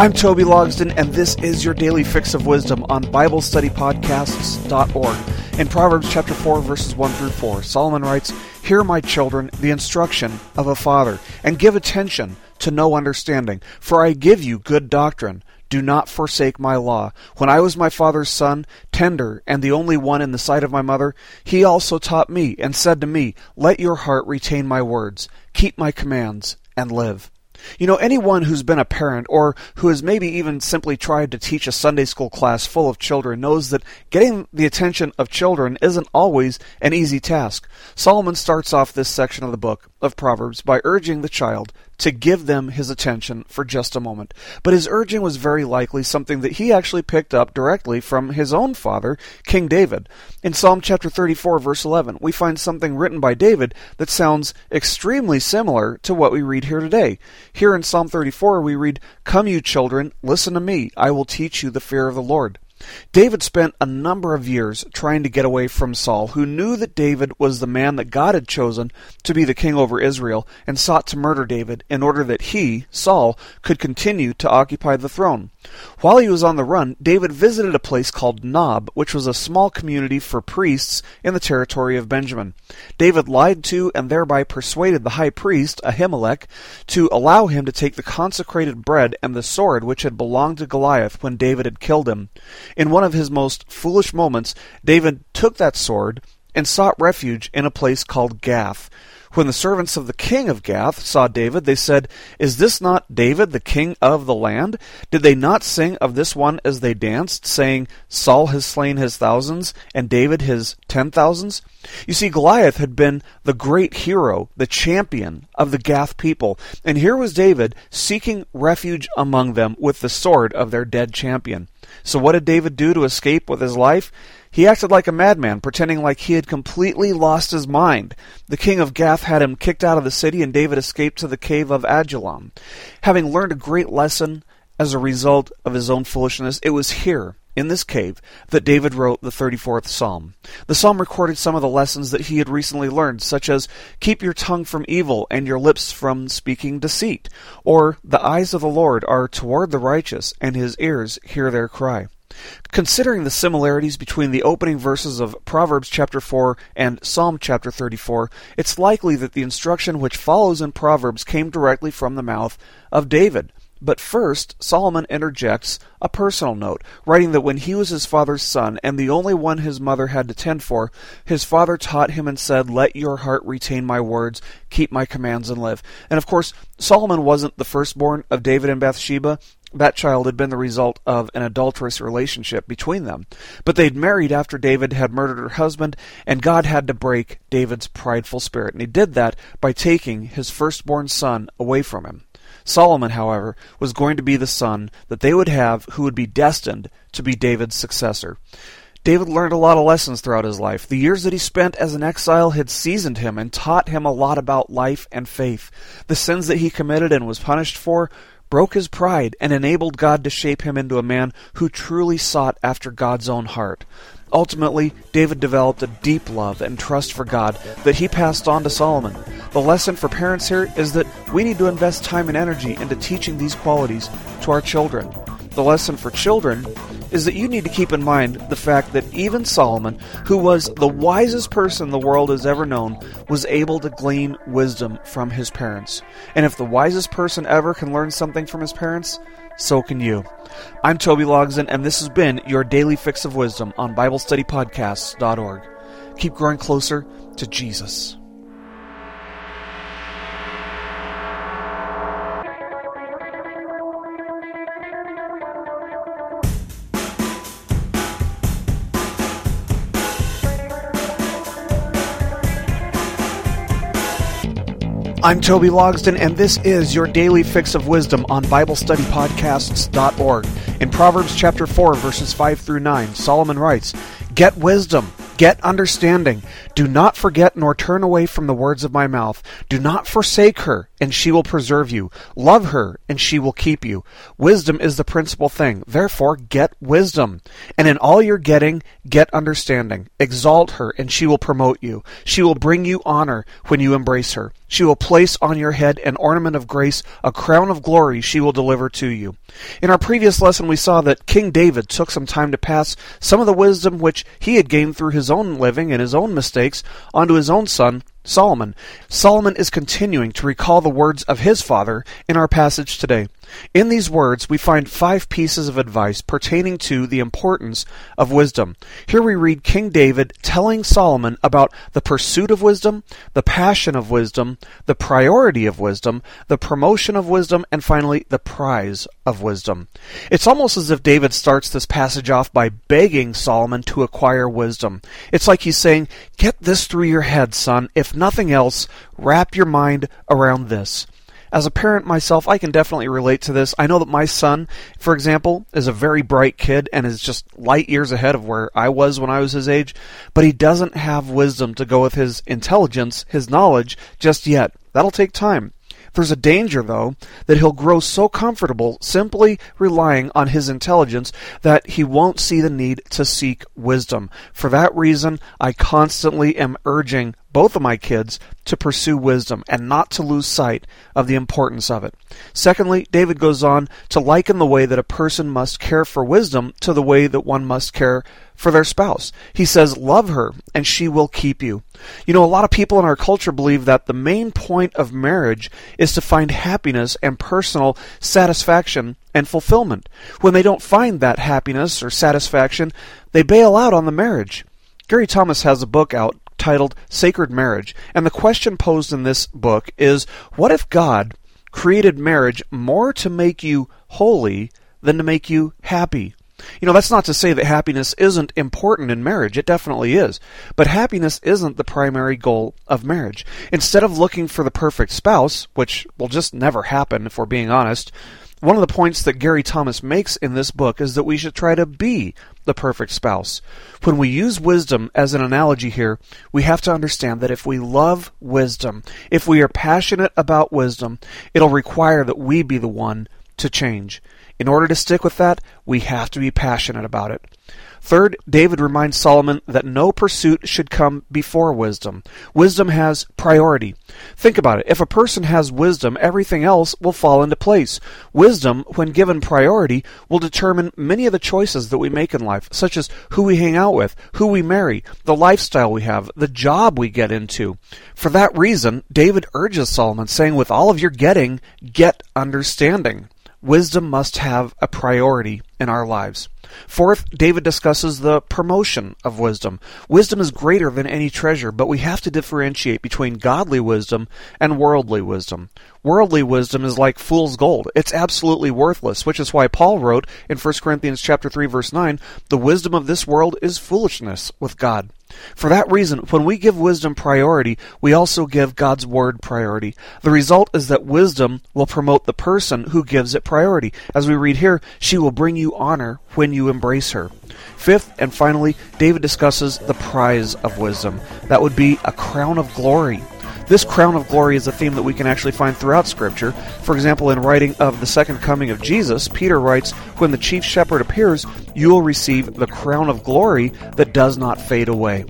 I'm Toby Logsdon, and this is your daily fix of wisdom on BibleStudyPodcasts.org. In Proverbs chapter 4, verses 1 through 4, Solomon writes, Hear, my children, the instruction of a father, and give attention to know understanding, for I give you good doctrine. Do not forsake my law. When I was my father's son, tender, and the only one in the sight of my mother, he also taught me, and said to me, Let your heart retain my words, keep my commands, and live. You know, anyone who's been a parent or who has maybe even simply tried to teach a Sunday school class full of children knows that getting the attention of children isn't always an easy task. Solomon starts off this section of the book of Proverbs by urging the child to give them his attention for just a moment. But his urging was very likely something that he actually picked up directly from his own father, King David. In Psalm chapter 34, verse 11, we find something written by David that sounds extremely similar to what we read here today. Here in Psalm 34, we read, Come, you children, listen to me, I will teach you the fear of the Lord. David spent a number of years trying to get away from Saul, who knew that David was the man that God had chosen to be the king over Israel, and sought to murder David in order that he, Saul, could continue to occupy the throne. While he was on the run, David visited a place called Nob, which was a small community for priests in the territory of Benjamin. David lied to and thereby persuaded the high priest, Ahimelech, to allow him to take the consecrated bread and the sword which had belonged to Goliath when David had killed him. In one of his most foolish moments, David took that sword and sought refuge in a place called Gath. When the servants of the king of Gath saw David, they said, Is this not David, the king of the land? Did they not sing of this one as they danced, saying, Saul has slain his thousands, and David his ten thousands? You see, Goliath had been the great hero, the champion of the Gath people, and here was David seeking refuge among them with the sword of their dead champion. So what did David do to escape with his life? He acted like a madman, pretending like he had completely lost his mind. The king of Gath had him kicked out of the city, and David escaped to the cave of Adullam. Having learned a great lesson as a result of his own foolishness, it was here, in this cave, that David wrote the 34th Psalm. The psalm recorded some of the lessons that he had recently learned, such as, Keep your tongue from evil and your lips from speaking deceit, or, The eyes of the Lord are toward the righteous, and his ears hear their cry. Considering the similarities between the opening verses of Proverbs chapter 4 and Psalm chapter 34, it's likely that the instruction which follows in Proverbs came directly from the mouth of David. But first, Solomon interjects a personal note, writing that when he was his father's son and the only one his mother had to tend for, his father taught him and said, Let your heart retain my words, keep my commands, and live. And of course, Solomon wasn't the firstborn of David and Bathsheba. That child had been the result of an adulterous relationship between them. But they'd married after David had murdered her husband, and God had to break David's prideful spirit. And he did that by taking his firstborn son away from him. Solomon, however, was going to be the son that they would have who would be destined to be David's successor. David learned a lot of lessons throughout his life. The years that he spent as an exile had seasoned him and taught him a lot about life and faith. The sins that he committed and was punished for broke his pride and enabled God to shape him into a man who truly sought after God's own heart. Ultimately, David developed a deep love and trust for God that he passed on to Solomon. The lesson for parents here is that we need to invest time and energy into teaching these qualities to our children. The lesson for children is that you need to keep in mind the fact that even Solomon, who was the wisest person the world has ever known, was able to glean wisdom from his parents. And if the wisest person ever can learn something from his parents, so can you. I'm Toby Logsdon, and this has been your daily fix of wisdom on BibleStudyPodcasts.org. Keep growing closer to Jesus. I'm Toby Logsden, and this is your daily fix of wisdom on BibleStudyPodcasts.org. In Proverbs chapter 4, verses 5 through 9, Solomon writes, Get wisdom, get understanding. Do not forget nor turn away from the words of my mouth. Do not forsake her, and she will preserve you. Love her, and she will keep you. Wisdom is the principal thing. Therefore, get wisdom. And in all your getting, get understanding. Exalt her, and she will promote you. She will bring you honor when you embrace her. She will place on your head an ornament of grace, a crown of glory she will deliver to you. In our previous lesson, we saw that King David took some time to pass some of the wisdom which he had gained through his own living and his own mistakes onto his own son, Solomon. Solomon is continuing to recall the words of his father in our passage today. In these words, we find five pieces of advice pertaining to the importance of wisdom. Here we read King David telling Solomon about the pursuit of wisdom, the passion of wisdom, the priority of wisdom, the promotion of wisdom, and finally, the prize of wisdom. It's almost as if David starts this passage off by begging Solomon to acquire wisdom. It's like he's saying, Get this through your head, son. If nothing else, wrap your mind around this. As a parent myself, I can definitely relate to this. I know that my son, for example, is a very bright kid and is just light years ahead of where I was when I was his age, but he doesn't have wisdom to go with his intelligence, his knowledge, just yet. That'll take time. There's a danger, though, that he'll grow so comfortable simply relying on his intelligence that he won't see the need to seek wisdom. For that reason, I constantly am urging both of my kids to pursue wisdom and not to lose sight of the importance of it. Secondly, David goes on to liken the way that a person must care for wisdom to the way that one must care for their spouse. He says, Love her, and she will keep you. You know, a lot of people in our culture believe that the main point of marriage is to find happiness and personal satisfaction and fulfillment. When they don't find that happiness or satisfaction, they bail out on the marriage. Gary Thomas has a book out titled Sacred Marriage, and the question posed in this book is what if God created marriage more to make you holy than to make you happy? You know, that's not to say that happiness isn't important in marriage. It definitely is. But happiness isn't the primary goal of marriage. Instead of looking for the perfect spouse, which will just never happen if we're being honest, one of the points that Gary Thomas makes in this book is that we should try to be the perfect spouse. When we use wisdom as an analogy here, we have to understand that if we love wisdom, if we are passionate about wisdom, it'll require that we be the one to change. In order to stick with that, we have to be passionate about it. Third, David reminds Solomon that no pursuit should come before wisdom. Wisdom has priority. Think about it. If a person has wisdom, everything else will fall into place. Wisdom, when given priority, will determine many of the choices that we make in life, such as who we hang out with, who we marry, the lifestyle we have, the job we get into. For that reason, David urges Solomon, saying, With all of your getting, get understanding. Wisdom must have a priority in our lives. Fourth, David discusses the promotion of wisdom. Wisdom is greater than any treasure, but we have to differentiate between godly wisdom and worldly wisdom. Worldly wisdom is like fool's gold. It's absolutely worthless, which is why Paul wrote in 1 Corinthians chapter 3 verse 9, "The wisdom of this world is foolishness with God." For that reason, when we give wisdom priority, we also give God's Word priority. The result is that wisdom will promote the person who gives it priority. As we read here, she will bring you honor when you embrace her. Fifth, and finally, David discusses the prize of wisdom. That would be a crown of glory. This crown of glory is a theme that we can actually find throughout Scripture. For example, in writing of the second coming of Jesus, Peter writes, When the chief shepherd appears, you will receive the crown of glory that does not fade away.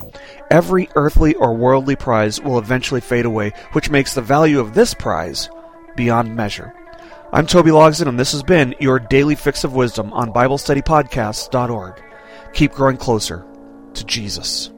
Every earthly or worldly prize will eventually fade away, which makes the value of this prize beyond measure. I'm Toby Logsdon, and this has been your daily fix of wisdom on BibleStudyPodcasts.org. Keep growing closer to Jesus.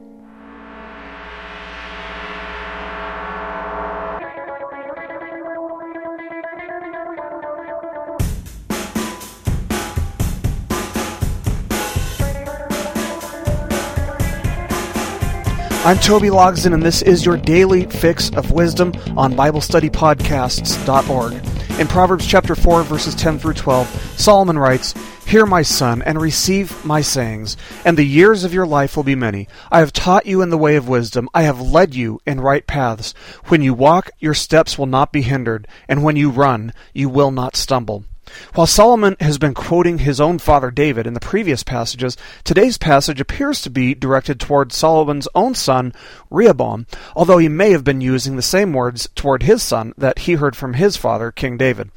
I'm Toby Logsdon, and this is your daily fix of wisdom on BibleStudyPodcasts.org. In Proverbs chapter 4, verses 10 through 12, Solomon writes, Hear, my son, and receive my sayings, and the years of your life will be many. I have taught you in the way of wisdom. I have led you in right paths. When you walk, your steps will not be hindered, and when you run, you will not stumble. While Solomon has been quoting his own father David in the previous passages, today's passage appears to be directed toward Solomon's own son, Rehoboam, although he may have been using the same words toward his son that he heard from his father, King David.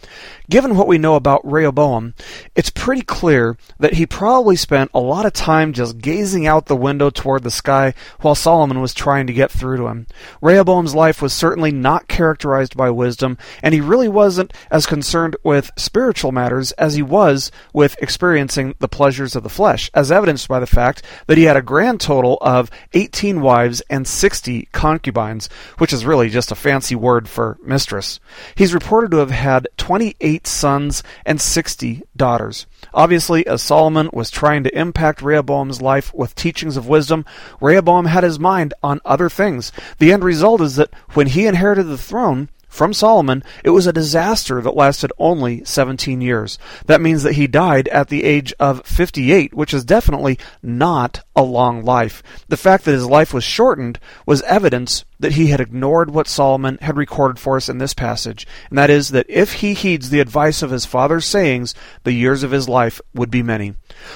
Given what we know about Rehoboam, it's pretty clear that he probably spent a lot of time just gazing out the window toward the sky while Solomon was trying to get through to him. Rehoboam's life was certainly not characterized by wisdom, and he really wasn't as concerned with spiritual matters as he was with experiencing the pleasures of the flesh, as evidenced by the fact that he had a grand total of 18 wives and 60 concubines, which is really just a fancy word for mistress. He's reported to have had 28 sons and sixty daughters. Obviously, as Solomon was trying to impact Rehoboam's life with teachings of wisdom, Rehoboam had his mind on other things. The end result is that when he inherited the throne, from Solomon, it was a disaster that lasted only 17 years. That means that he died at the age of 58, which is definitely not a long life. The fact that his life was shortened was evidence that he had ignored what Solomon had recorded for us in this passage, and that is that if he heeds the advice of his father's sayings, the years of his life would be many.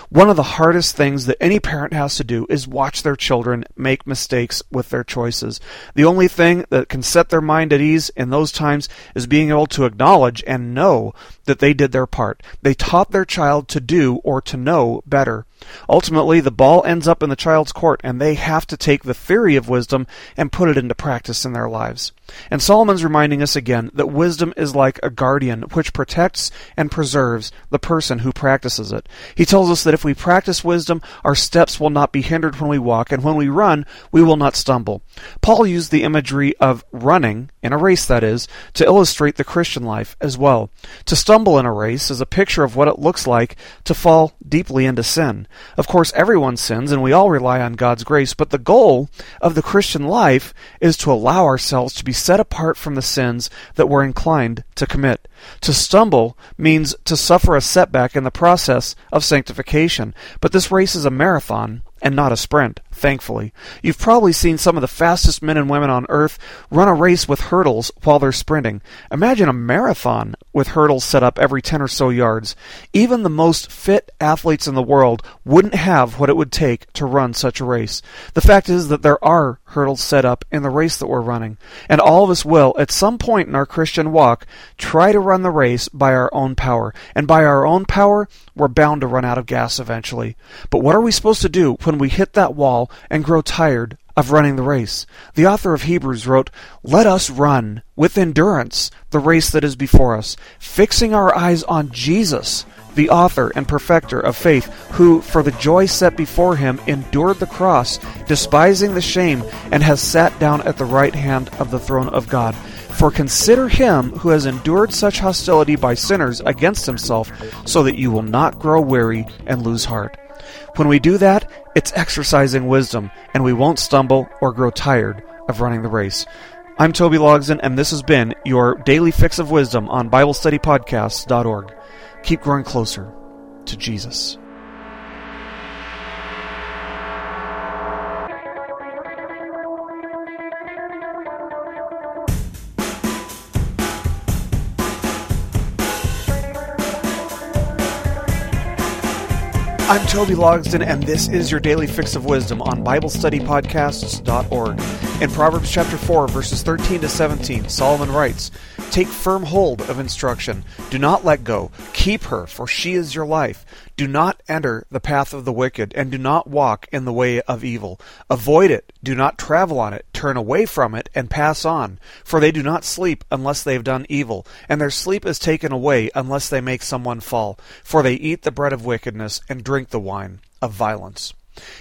One of the hardest things that any parent has to do is watch their children make mistakes with their choices. The only thing that can set their mind at ease in those times is being able to acknowledge and know that they did their part. They taught their child to do or to know better. Ultimately, the ball ends up in the child's court, and they have to take the theory of wisdom and put it into practice in their lives. And Solomon's reminding us again that wisdom is like a guardian which protects and preserves the person who practices it. He tells us that if we practice wisdom, our steps will not be hindered when we walk, and when we run, we will not stumble. Paul used the imagery of running, in a race that is, to illustrate the Christian life as well. To stumble in a race is a picture of what it looks like to fall deeply into sin. Of course, everyone sins, and we all rely on God's grace, but the goal of the Christian life is to allow ourselves to be set apart from the sins that we're inclined to commit. To stumble means to suffer a setback in the process of sanctification, but this race is a marathon and not a sprint, thankfully. You've probably seen some of the fastest men and women on earth run a race with hurdles while they're sprinting. Imagine a marathon with hurdles set up every 10 or so yards. Even the most fit athletes in the world wouldn't have what it would take to run such a race. The fact is that there are hurdles set up in the race that we're running, and all of us will, at some point in our Christian walk, try to run the race by our own power. And by our own power, we're bound to run out of gas eventually. But what are we supposed to do when we hit that wall and grow tired of running the race? The author of Hebrews wrote, Let us run with endurance the race that is before us, fixing our eyes on Jesus the author and perfecter of faith, who, for the joy set before him, endured the cross, despising the shame, and has sat down at the right hand of the throne of God. For consider him who has endured such hostility by sinners against himself, so that you will not grow weary and lose heart. When we do that, it's exercising wisdom, and we won't stumble or grow tired of running the race. I'm Toby Logsdon, and this has been your daily fix of wisdom on BibleStudyPodcasts.org. Keep growing closer to Jesus. I'm Toby Logsdon, and this is your daily fix of wisdom on BibleStudyPodcasts.org. In Proverbs chapter 4, verses 13 to 17, Solomon writes, Take firm hold of instruction. Do not let go. Keep her, for she is your life. Do not enter the path of the wicked, and do not walk in the way of evil. Avoid it. Do not travel on it. Turn away from it, and pass on. For they do not sleep unless they have done evil, and their sleep is taken away unless they make someone fall. For they eat the bread of wickedness, and drink the wine of violence.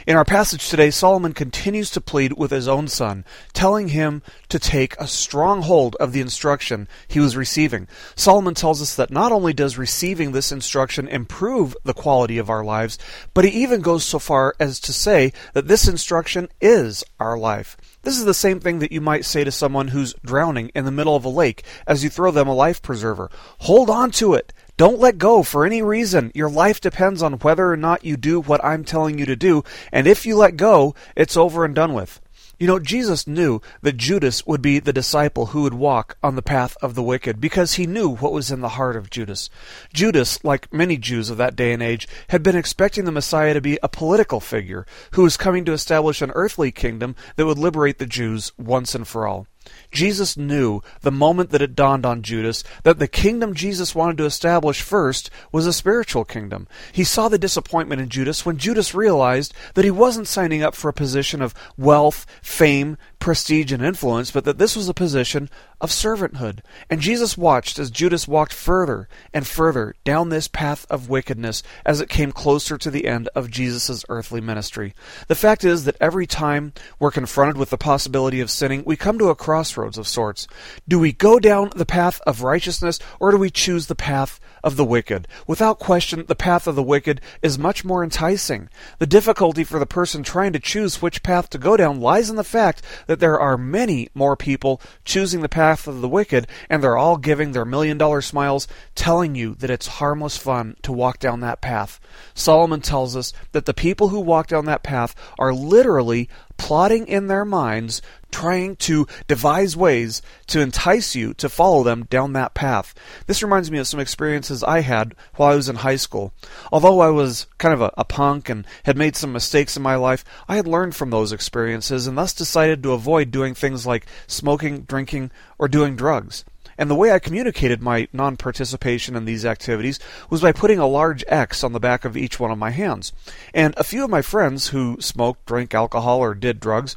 In our passage today, Solomon continues to plead with his own son, telling him to take a strong hold of the instruction he was receiving. Solomon tells us that not only does receiving this instruction improve the quality of our lives, but he even goes so far as to say that this instruction is our life. This is the same thing that you might say to someone who's drowning in the middle of a lake as you throw them a life preserver. Hold on to it. Don't let go for any reason. Your life depends on whether or not you do what I'm telling you to do, and if you let go, it's over and done with. You know, Jesus knew that Judas would be the disciple who would walk on the path of the wicked because he knew what was in the heart of Judas. Judas, like many Jews of that day and age, had been expecting the Messiah to be a political figure who was coming to establish an earthly kingdom that would liberate the Jews once and for all. Jesus knew the moment that it dawned on Judas that the kingdom Jesus wanted to establish first was a spiritual kingdom. He saw the disappointment in Judas when Judas realized that he wasn't signing up for a position of wealth, fame, prestige, and influence, but that this was a position of servanthood. And Jesus watched as Judas walked further and further down this path of wickedness as it came closer to the end of Jesus' earthly ministry. The fact is that every time we're confronted with the possibility of sinning, we come to a crossroads of sorts. Do we go down the path of righteousness or do we choose the path of the wicked? Without question, the path of the wicked is much more enticing. The difficulty for the person trying to choose which path to go down lies in the fact that there are many more people choosing the path of the wicked, and they're all giving their million dollar smiles, telling you that it's harmless fun to walk down that path. Solomon tells us that the people who walk down that path are literally plotting in their minds, trying to devise ways to entice you to follow them down that path. This reminds me of some experiences I had while I was in high school. Although I was kind of a, a, punk and had made some mistakes in my life, I had learned from those experiences and thus decided to avoid doing things like smoking, drinking, or doing drugs. And the way I communicated my non participation in these activities was by putting a large X on the back of each one of my hands. And a few of my friends who smoked, drank alcohol, or did drugs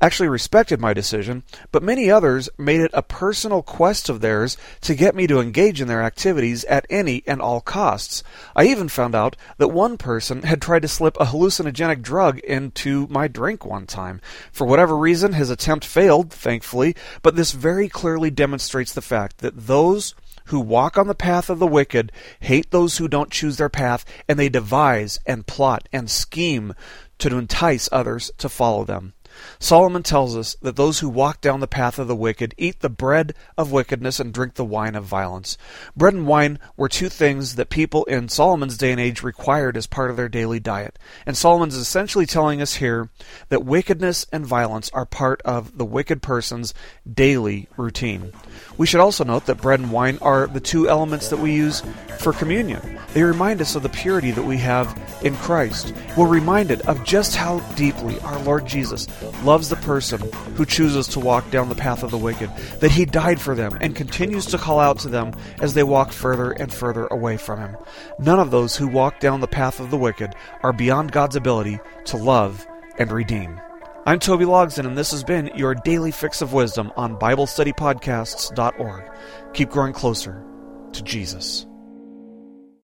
actually respected my decision, but many others made it a personal quest of theirs to get me to engage in their activities at any and all costs. I even found out that one person had tried to slip a hallucinogenic drug into my drink one time. For whatever reason, his attempt failed, thankfully, but this very clearly demonstrates the fact that those who walk on the path of the wicked hate those who don't choose their path, and they devise and plot and scheme to entice others to follow them. Solomon tells us that those who walk down the path of the wicked eat the bread of wickedness and drink the wine of violence. Bread and wine were two things that people in Solomon's day and age required as part of their daily diet. And Solomon's essentially telling us here that wickedness and violence are part of the wicked person's daily routine. We should also note that bread and wine are the two elements that we use for communion. They remind us of the purity that we have in Christ. We're reminded of just how deeply our Lord Jesus loves the person who chooses to walk down the path of the wicked, that he died for them and continues to call out to them as they walk further and further away from him. None of those who walk down the path of the wicked are beyond God's ability to love and redeem. I'm Toby Logsdon, and this has been your daily fix of wisdom on BibleStudyPodcasts.org. Keep growing closer to Jesus.